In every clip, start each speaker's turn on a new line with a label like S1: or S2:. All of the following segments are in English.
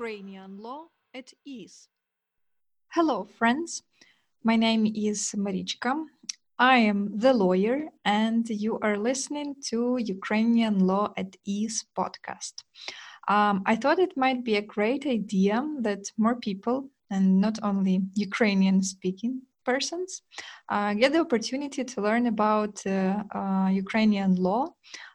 S1: Ukrainian law at ease. Hello, friends. My name is Marichka. I am the lawyer, and you are listening to Ukrainian Law at Ease podcast. Um, I thought it might be a great idea that more people, and not only Ukrainian speaking persons, uh, get the opportunity to learn about uh, uh, Ukrainian law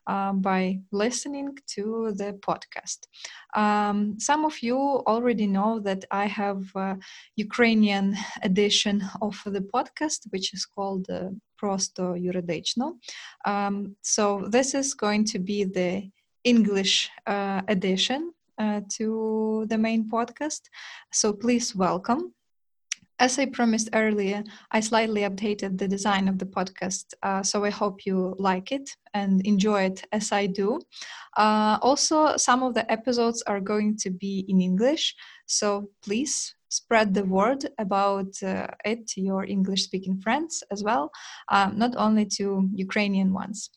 S1: uh, by listening to the podcast. Um, some of you already know that I have a Ukrainian edition of the podcast, which is called uh, Prosto Юридично. Um, so this is going to be the English uh, edition uh, to the main podcast. So please welcome. as I promised earlier, I slightly updated the design of the podcast, uh, so I hope you like it and enjoy it as I do. Uh, also, some of the episodes are going to be in English, so please spread the word about uh, it to your English speaking friends as well, um, not only to Ukrainian ones.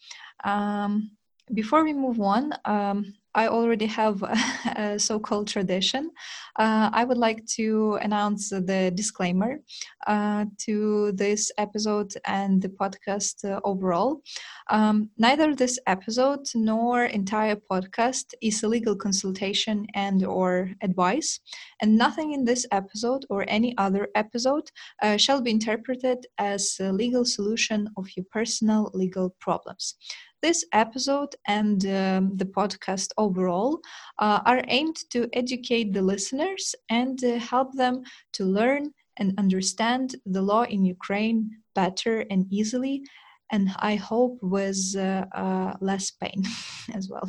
S1: Um, before we move on, um, I already have a so called tradition. Uh, I would like to announce the disclaimer uh, to this episode and the podcast uh, overall. Um, neither this episode nor entire podcast is a legal consultation and or advice, and nothing in this episode or any other episode uh, shall be interpreted as a legal solution of your personal legal problems. This episode and um, the podcast overall uh, are aimed to educate the listeners and uh, help them to learn and understand the law in Ukraine better and easily, and I hope with uh, uh less pain as well.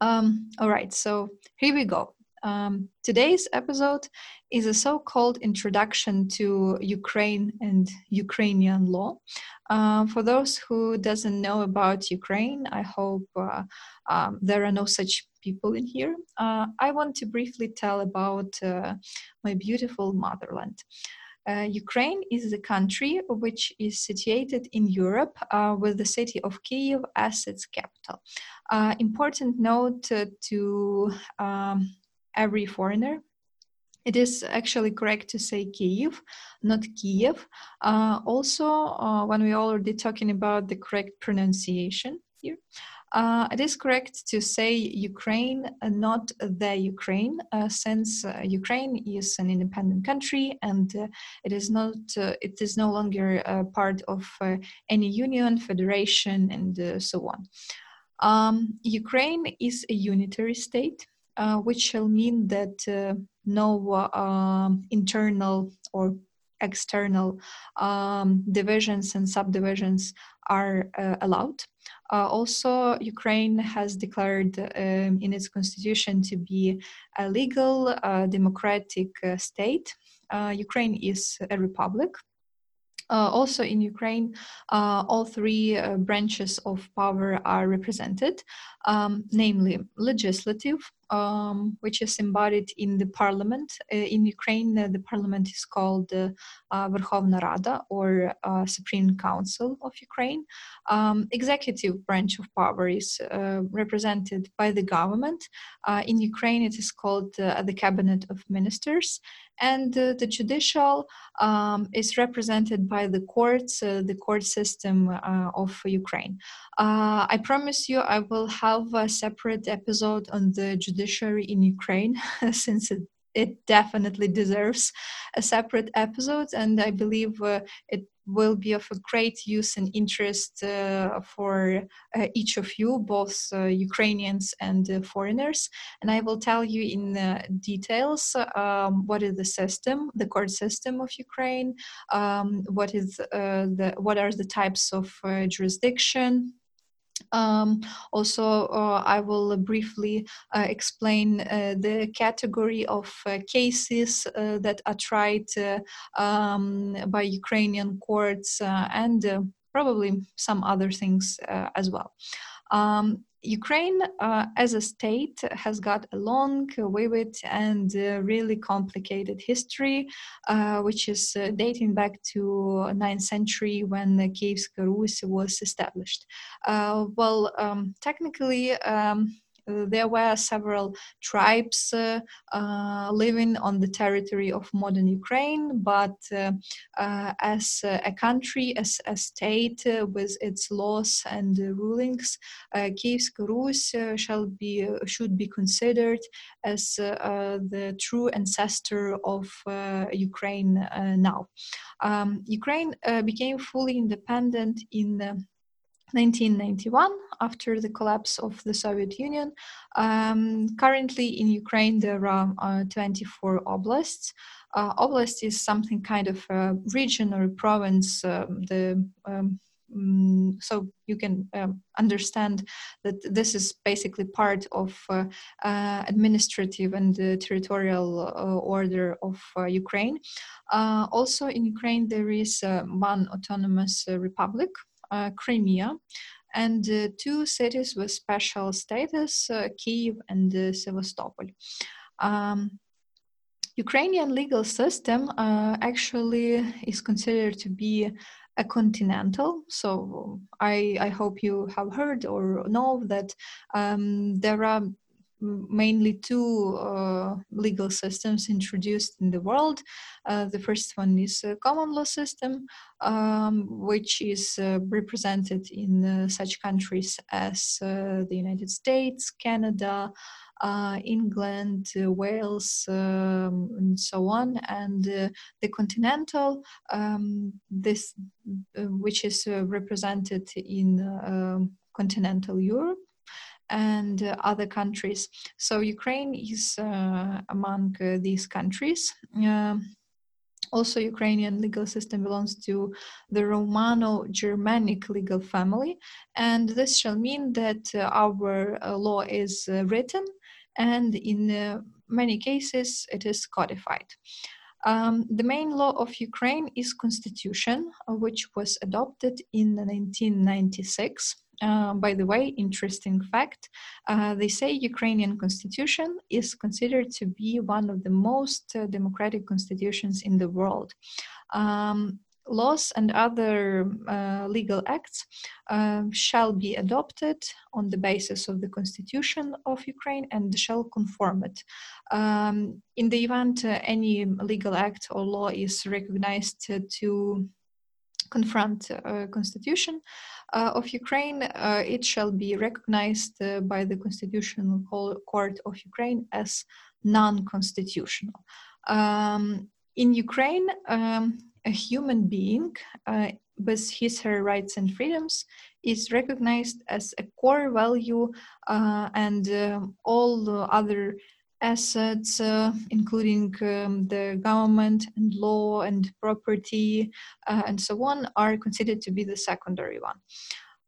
S1: Um, all right, so here we go. Um, today's episode is a so called introduction to Ukraine and Ukrainian law. Uh, for those who doesn't know about Ukraine, I hope uh, um, there are no such people in here. Uh, I want to briefly tell about uh, my beautiful motherland. Uh, Ukraine is a country which is situated in Europe uh, with the city of Kiev as its capital. important note to um, every foreigner. It is actually correct to say Kyiv, not Kiev. Uh, also, uh, when we're already talking about the correct pronunciation here, uh, it is correct to say Ukraine, uh, not the Ukraine, uh, since uh, Ukraine is an independent country and it is not. it is no longer part of any union, federation, and so on. Um, Ukraine is a unitary state uh, which shall mean that uh, no uh, internal or external um, divisions and subdivisions are uh, allowed. Uh, also, Ukraine has declared um, in its constitution to be a legal democratic state. Ukraine is a republic. Uh, also in Ukraine, uh, all three uh, branches of power are represented, um, namely legislative, um, which is embodied in the parliament. Uh, in Ukraine, uh, the parliament is called uh, Verkhovna Rada or Supreme Council of Ukraine. Um, executive branch of power is represented by the government. in Ukraine, it is called the Cabinet of Ministers and uh, the judicial um, is represented by the courts, uh, the court system uh, of Ukraine. Uh, I promise you, I will have a separate episode on the judiciary in Ukraine, since it it definitely deserves a separate episode and i believe uh, it will be of a great use and interest uh, for uh, each of you, both uh, Ukrainians and uh, foreigners. And I will tell you in uh, details um, what is the system, the court system of Ukraine, um, what is uh, the what are the types of jurisdiction um, also, uh, I will briefly uh, explain uh, the category of cases that are tried um, by Ukrainian courts and probably some other things as well. Um, Ukraine, uh, as a state, has got a long, vivid, and uh, really complicated history, uh, which is uh, dating back to 9th century when the Kievska Rus was established. Uh, well, um, technically, um, uh, Uh, there were several tribes uh, uh, living on the territory of modern Ukraine, but uh, uh, as a country, as a state with its laws and rulings, Kiev Rus shall be should be considered as the true ancestor of Ukraine now. Um, Ukraine became fully independent in 1991 after the collapse of the Soviet Union. Um, currently in Ukraine there are uh, 24 oblasts. Uh, oblast is something kind of a region or a province. Um, the um, mm, so you can um, understand that this is basically part of uh, uh, administrative and uh, territorial uh, order of uh, Ukraine. Uh, also in Ukraine there is one autonomous republic Crimea, and uh, two cities with special status, uh, Kiev and Sevastopol. Um, Ukrainian legal system uh, actually is considered to be a continental. So I, I hope you have heard or know that um, there are mainly two uh, legal systems introduced in the world. Uh, the first one is a common law system, um, which is uh, represented in uh, such countries as uh, the United States, Canada, uh, England, Wales, um, and so on. And the continental, um, this which is represented in continental Europe and uh, other countries. So Ukraine is uh, among uh, these countries. Um, also, Ukrainian legal system belongs to the Romano-Germanic legal family, and this shall mean that our law is written, and in many cases it is codified. Um, the main law of Ukraine is constitution, which was adopted in 1996 uh, by the way, interesting fact, uh, they say Ukrainian constitution is considered to be one of the most uh, democratic constitutions in the world. Um, laws and other uh, legal acts um, shall be adopted on the basis of the constitution of Ukraine and shall conform it. Um, in the event uh, any legal act or law is recognized to confront uh, constitution uh, of Ukraine, uh, it shall be recognized by the Constitutional Court of Ukraine as non-constitutional. Um, in Ukraine, um, a human being uh, with his her rights and freedoms is recognized as a core value uh, and uh, all other assets, uh, including um, the government and law and property uh, and so on, are considered to be the secondary one.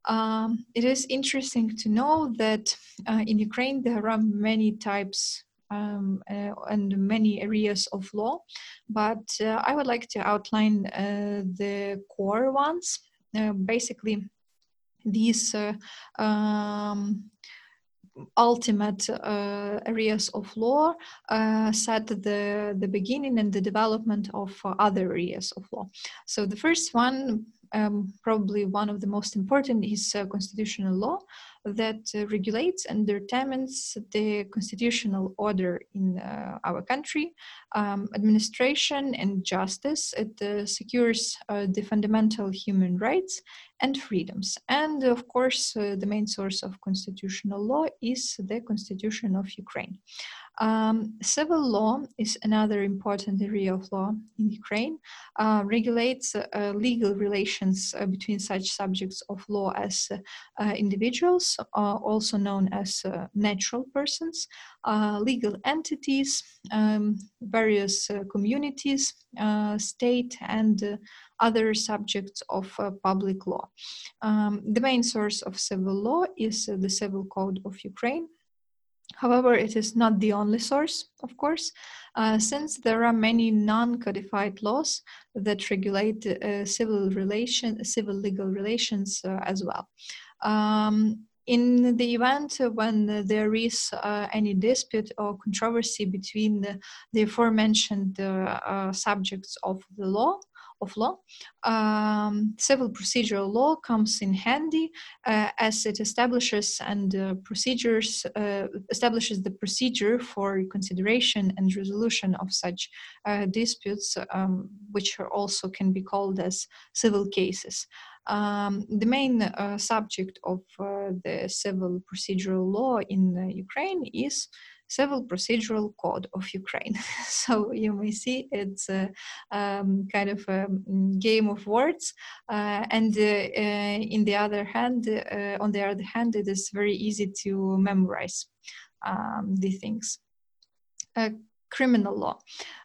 S1: Um, it is interesting to know that uh, in Ukraine there are many types um, uh, and many areas of law, but uh, I would like to outline uh, the core ones. basically, these um, ultimate uh, areas of law uh, set the, the beginning and the development of uh, other areas of law. So the first one, um, probably one of the most important, is uh, constitutional law that uh, regulates and determines the constitutional order in uh, our country, um, administration and justice. It secures the fundamental human rights and freedoms. And of course, uh, the main source of constitutional law is the Constitution of Ukraine. Um, civil law is another important area of law in Ukraine, uh, regulates uh, legal relations uh, between such subjects of law as uh, individuals, uh, also known as uh, natural persons, legal entities, um, various communities, state, and other subjects of public law. Um, the main source of civil law is the Civil Code of Ukraine, However, it is not the only source, of course, uh, since there are many non-codified laws that regulate uh, civil relation, civil legal relations uh, as well. Um, in the event when there is uh, any dispute or controversy between the, the aforementioned uh, uh, subjects of the law, of law. Um, civil procedural law comes in handy uh, as it establishes and uh, procedures uh, establishes the procedure for consideration and resolution of such uh, disputes, um, which also can be called as civil cases. Um, the main uh, subject of uh, the civil procedural law in Ukraine is Civil Procedural Code of Ukraine. so you may see it's a um, kind of a mm, game of words, uh, and uh, uh, in the other hand, uh, on the other hand, it is very easy to memorize um, the things. Uh, criminal law.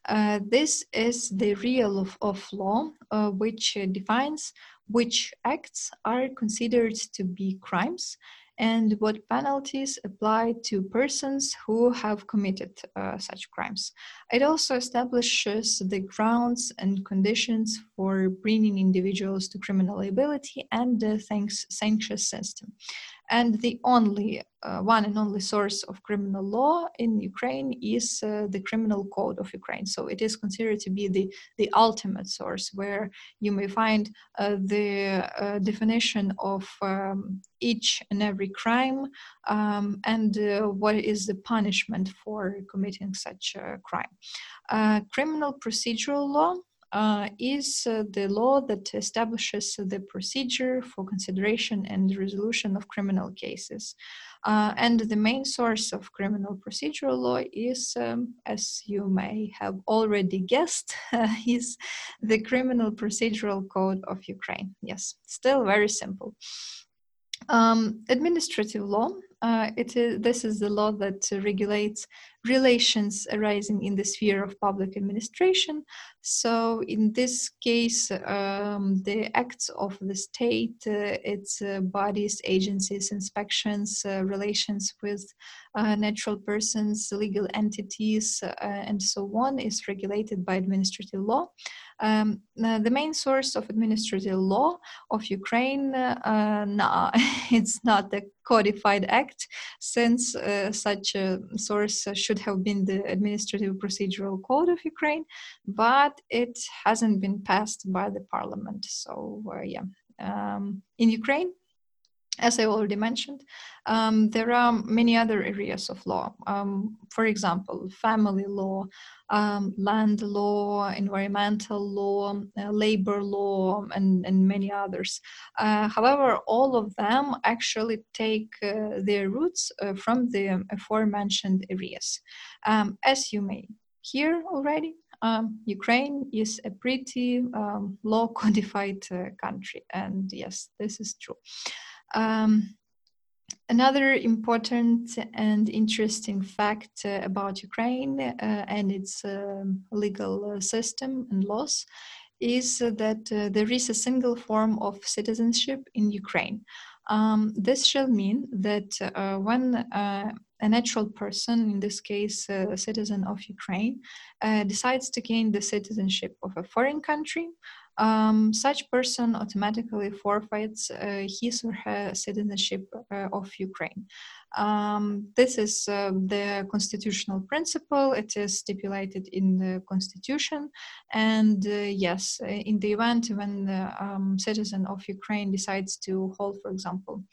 S1: Uh, this is the real of, of law which defines which acts are considered to be crimes and what penalties apply to persons who have committed uh, such crimes. It also establishes the grounds and conditions for bringing individuals to criminal liability and the thanks sanctions system and the only uh, one and only source of criminal law in Ukraine is uh, the Criminal Code of Ukraine. So it is considered to be the the ultimate source where you may find uh, the uh, definition of um, each and every crime um, and uh, what is the punishment for committing such a crime. Uh, criminal procedural law uh, is uh, the law that establishes the procedure for consideration and resolution of criminal cases. Uh, and the main source of criminal procedural law is, um, as you may have already guessed, is the Criminal Procedural Code of Ukraine. Yes, still very simple. Um, administrative law uh, it is, this is the law that uh, regulates relations arising in the sphere of public administration. So, in this case, um, the acts of the state, uh, its uh, bodies, agencies, inspections, uh, relations with uh, natural persons, legal entities, and so on, is regulated by administrative law. Um, the main source of administrative law of Ukraine, no, it's not the codified act, since uh, such a source should have been the Administrative Procedural Code of Ukraine, but it hasn't been passed by the parliament. So, uh, yeah. Um, in Ukraine, as I already mentioned, um, there are many other areas of law. Um, for example, family law, um, land law, environmental law, uh, labor law, and, and many others. Uh, however, all of them actually take uh, their roots uh, from the aforementioned areas. Um, as you may hear already, um, Ukraine is a pretty um, law codified uh, country, and yes, this is true. Um, another important and interesting fact uh, about Ukraine uh, and its um, legal uh, system and laws is that uh, there is a single form of citizenship in Ukraine. Um, this shall mean that uh, when uh, a natural person, in this case a citizen of Ukraine, decides to gain the citizenship of a foreign country, um, such person automatically forfeits uh, his or her citizenship uh, of Ukraine. Um, this is uh, the constitutional principle. It is stipulated in the constitution. And uh, yes, uh, in the event when the um, citizen of Ukraine decides to hold, for example,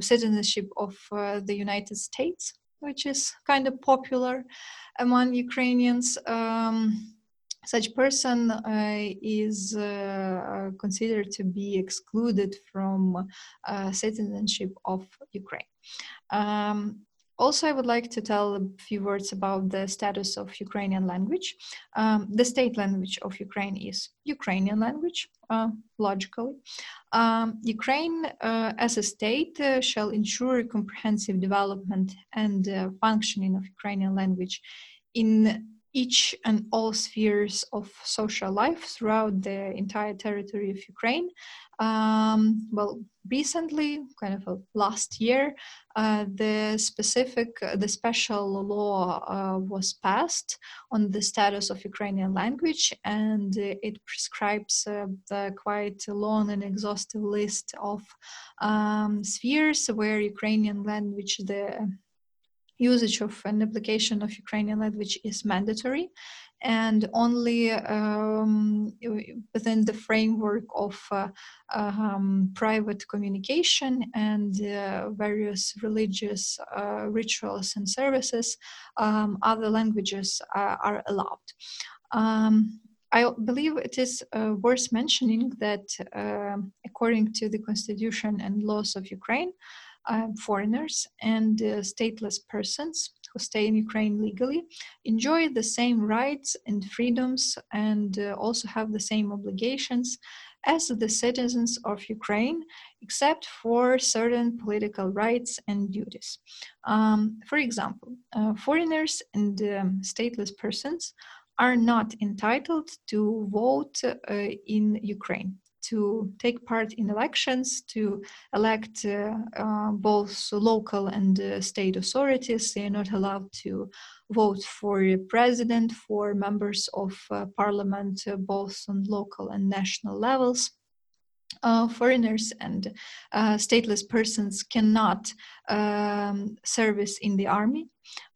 S1: citizenship of uh, the United States, which is kind of popular among Ukrainians. Um, such person uh, is uh, considered to be excluded from uh, citizenship of Ukraine. Um, also, I would like to tell a few words about the status of Ukrainian language. Um, the state language of Ukraine is Ukrainian language, uh, logically. Um, Ukraine, uh, as a state, uh, shall ensure comprehensive development and functioning of Ukrainian language in each and all spheres of social life throughout the entire territory of Ukraine. Um, well, recently, kind of a last year, uh, the specific, uh, the special law uh, was passed on the status of Ukrainian language, and it prescribes uh, the quite long and exhaustive list of um, spheres where Ukrainian language, the usage of an application of Ukrainian language is mandatory and only um, within the framework of uh, um, private communication and uh, various religious uh, rituals and services, um, other languages are, are allowed. Um, I believe it is uh, worth mentioning that uh, according to the constitution and laws of Ukraine, uh, foreigners and uh, stateless persons who stay in Ukraine legally enjoy the same rights and freedoms and uh, also have the same obligations as the citizens of Ukraine, except for certain political rights and duties. Um, for example, uh, foreigners and um, stateless persons are not entitled to vote uh, in Ukraine to take part in elections, to elect uh, uh, both local and uh, state authorities. They are not allowed to vote for president, for members of uh, parliament, uh, both on local and national levels. Uh, foreigners and uh, stateless persons cannot um, service in the army.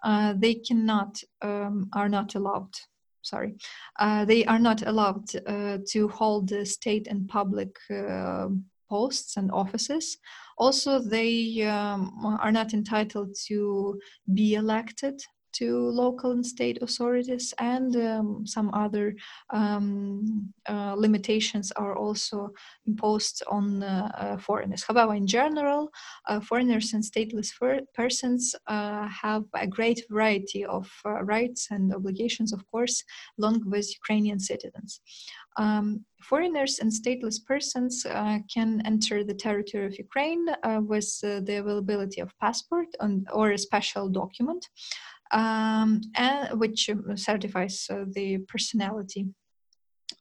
S1: Uh, they cannot um, are not allowed sorry, uh, they are not allowed uh, to hold state and public uh, posts and offices. Also, they um, are not entitled to be elected to local and state authorities, and um, some other um, uh, limitations are also imposed on uh, uh, foreigners. However, in general, uh, foreigners and stateless persons uh, have a great variety of rights and obligations, of course, along with Ukrainian citizens. Um, foreigners and stateless persons uh, can enter the territory of Ukraine uh, with uh, the availability of passport on, or a special document um, and which certifies uh, the personality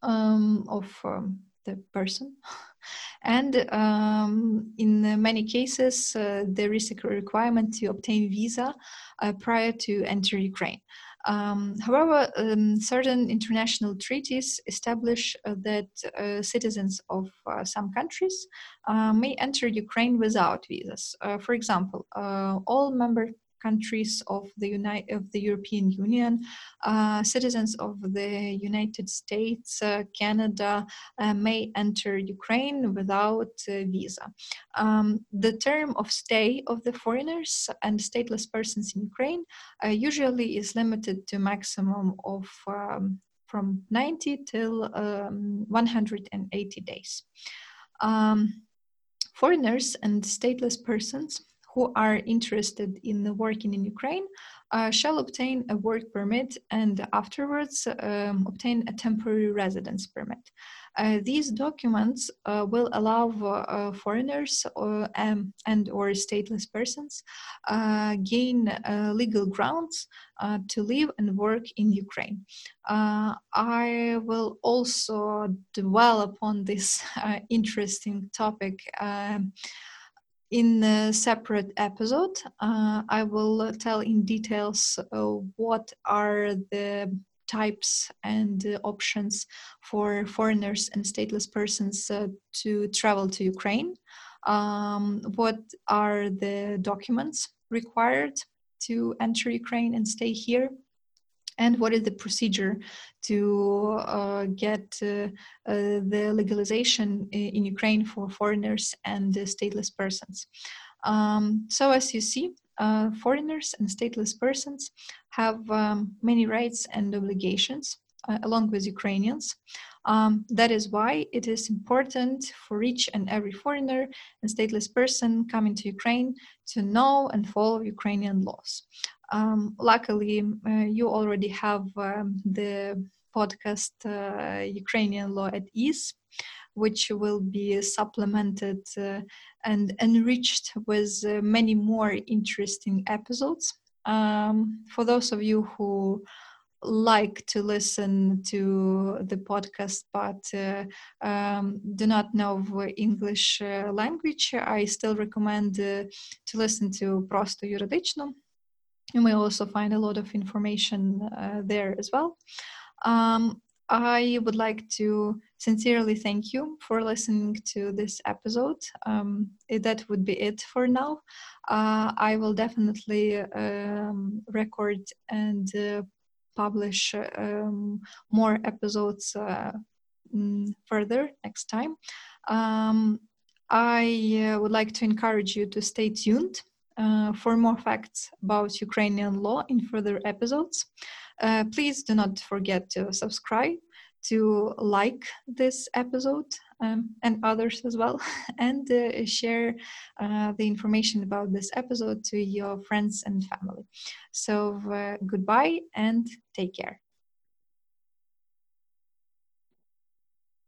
S1: um, of um, the person. and um, in many cases, uh, there is a requirement to obtain visa uh, prior to enter Ukraine. Um, however, um, certain international treaties establish uh, that uh, citizens of uh, some countries may enter Ukraine without visas. for example, all member countries of the United of the European Union, uh, citizens of the United States, uh, Canada uh, may enter Ukraine without visa. Um, the term of stay of the foreigners and stateless persons in Ukraine uh, usually is limited to maximum of um, from 90 till um, 180 days. Um, foreigners and stateless persons who are interested in working in Ukraine uh, shall obtain a work permit and afterwards um, obtain a temporary residence permit. Uh, these documents uh, will allow uh, foreigners or, um, and or stateless persons uh, gain uh, legal grounds to live and work in Ukraine. I will also dwell upon this interesting topic um, in a separate episode, uh, I will tell in details uh, what are the types and uh, options for foreigners and stateless persons uh, to travel to Ukraine. Um, what are the documents required to enter Ukraine and stay here? And what is the procedure to uh, get uh, uh, the legalization in Ukraine for foreigners and stateless persons. Um, so as you see, uh, foreigners and stateless persons have um, many rights and obligations along with Ukrainians. Um, that is why it is important for each and every foreigner and stateless person coming to Ukraine to know and follow Ukrainian laws Um, luckily, uh, you already have um, the podcast uh, Ukrainian Law at Ease, which will be supplemented uh, and enriched with uh, many more interesting episodes. Um, for those of you who like to listen to the podcast but uh, um, do not know English uh, language, I still recommend uh, to listen to Prosto Юридично you may also find a lot of information uh, there as well. Um, I would like to sincerely thank you for listening to this episode. Um, that would be it for now. Uh, I will definitely um, record and uh, publish um, more episodes uh, mm, further next time. Um, I uh, would like to encourage you to stay tuned uh, for more facts about Ukrainian law in further episodes. Uh, please do not forget to subscribe, to like this episode um, and others as well, and uh, share uh, the information about this episode to your friends and family. So, uh, goodbye and take care.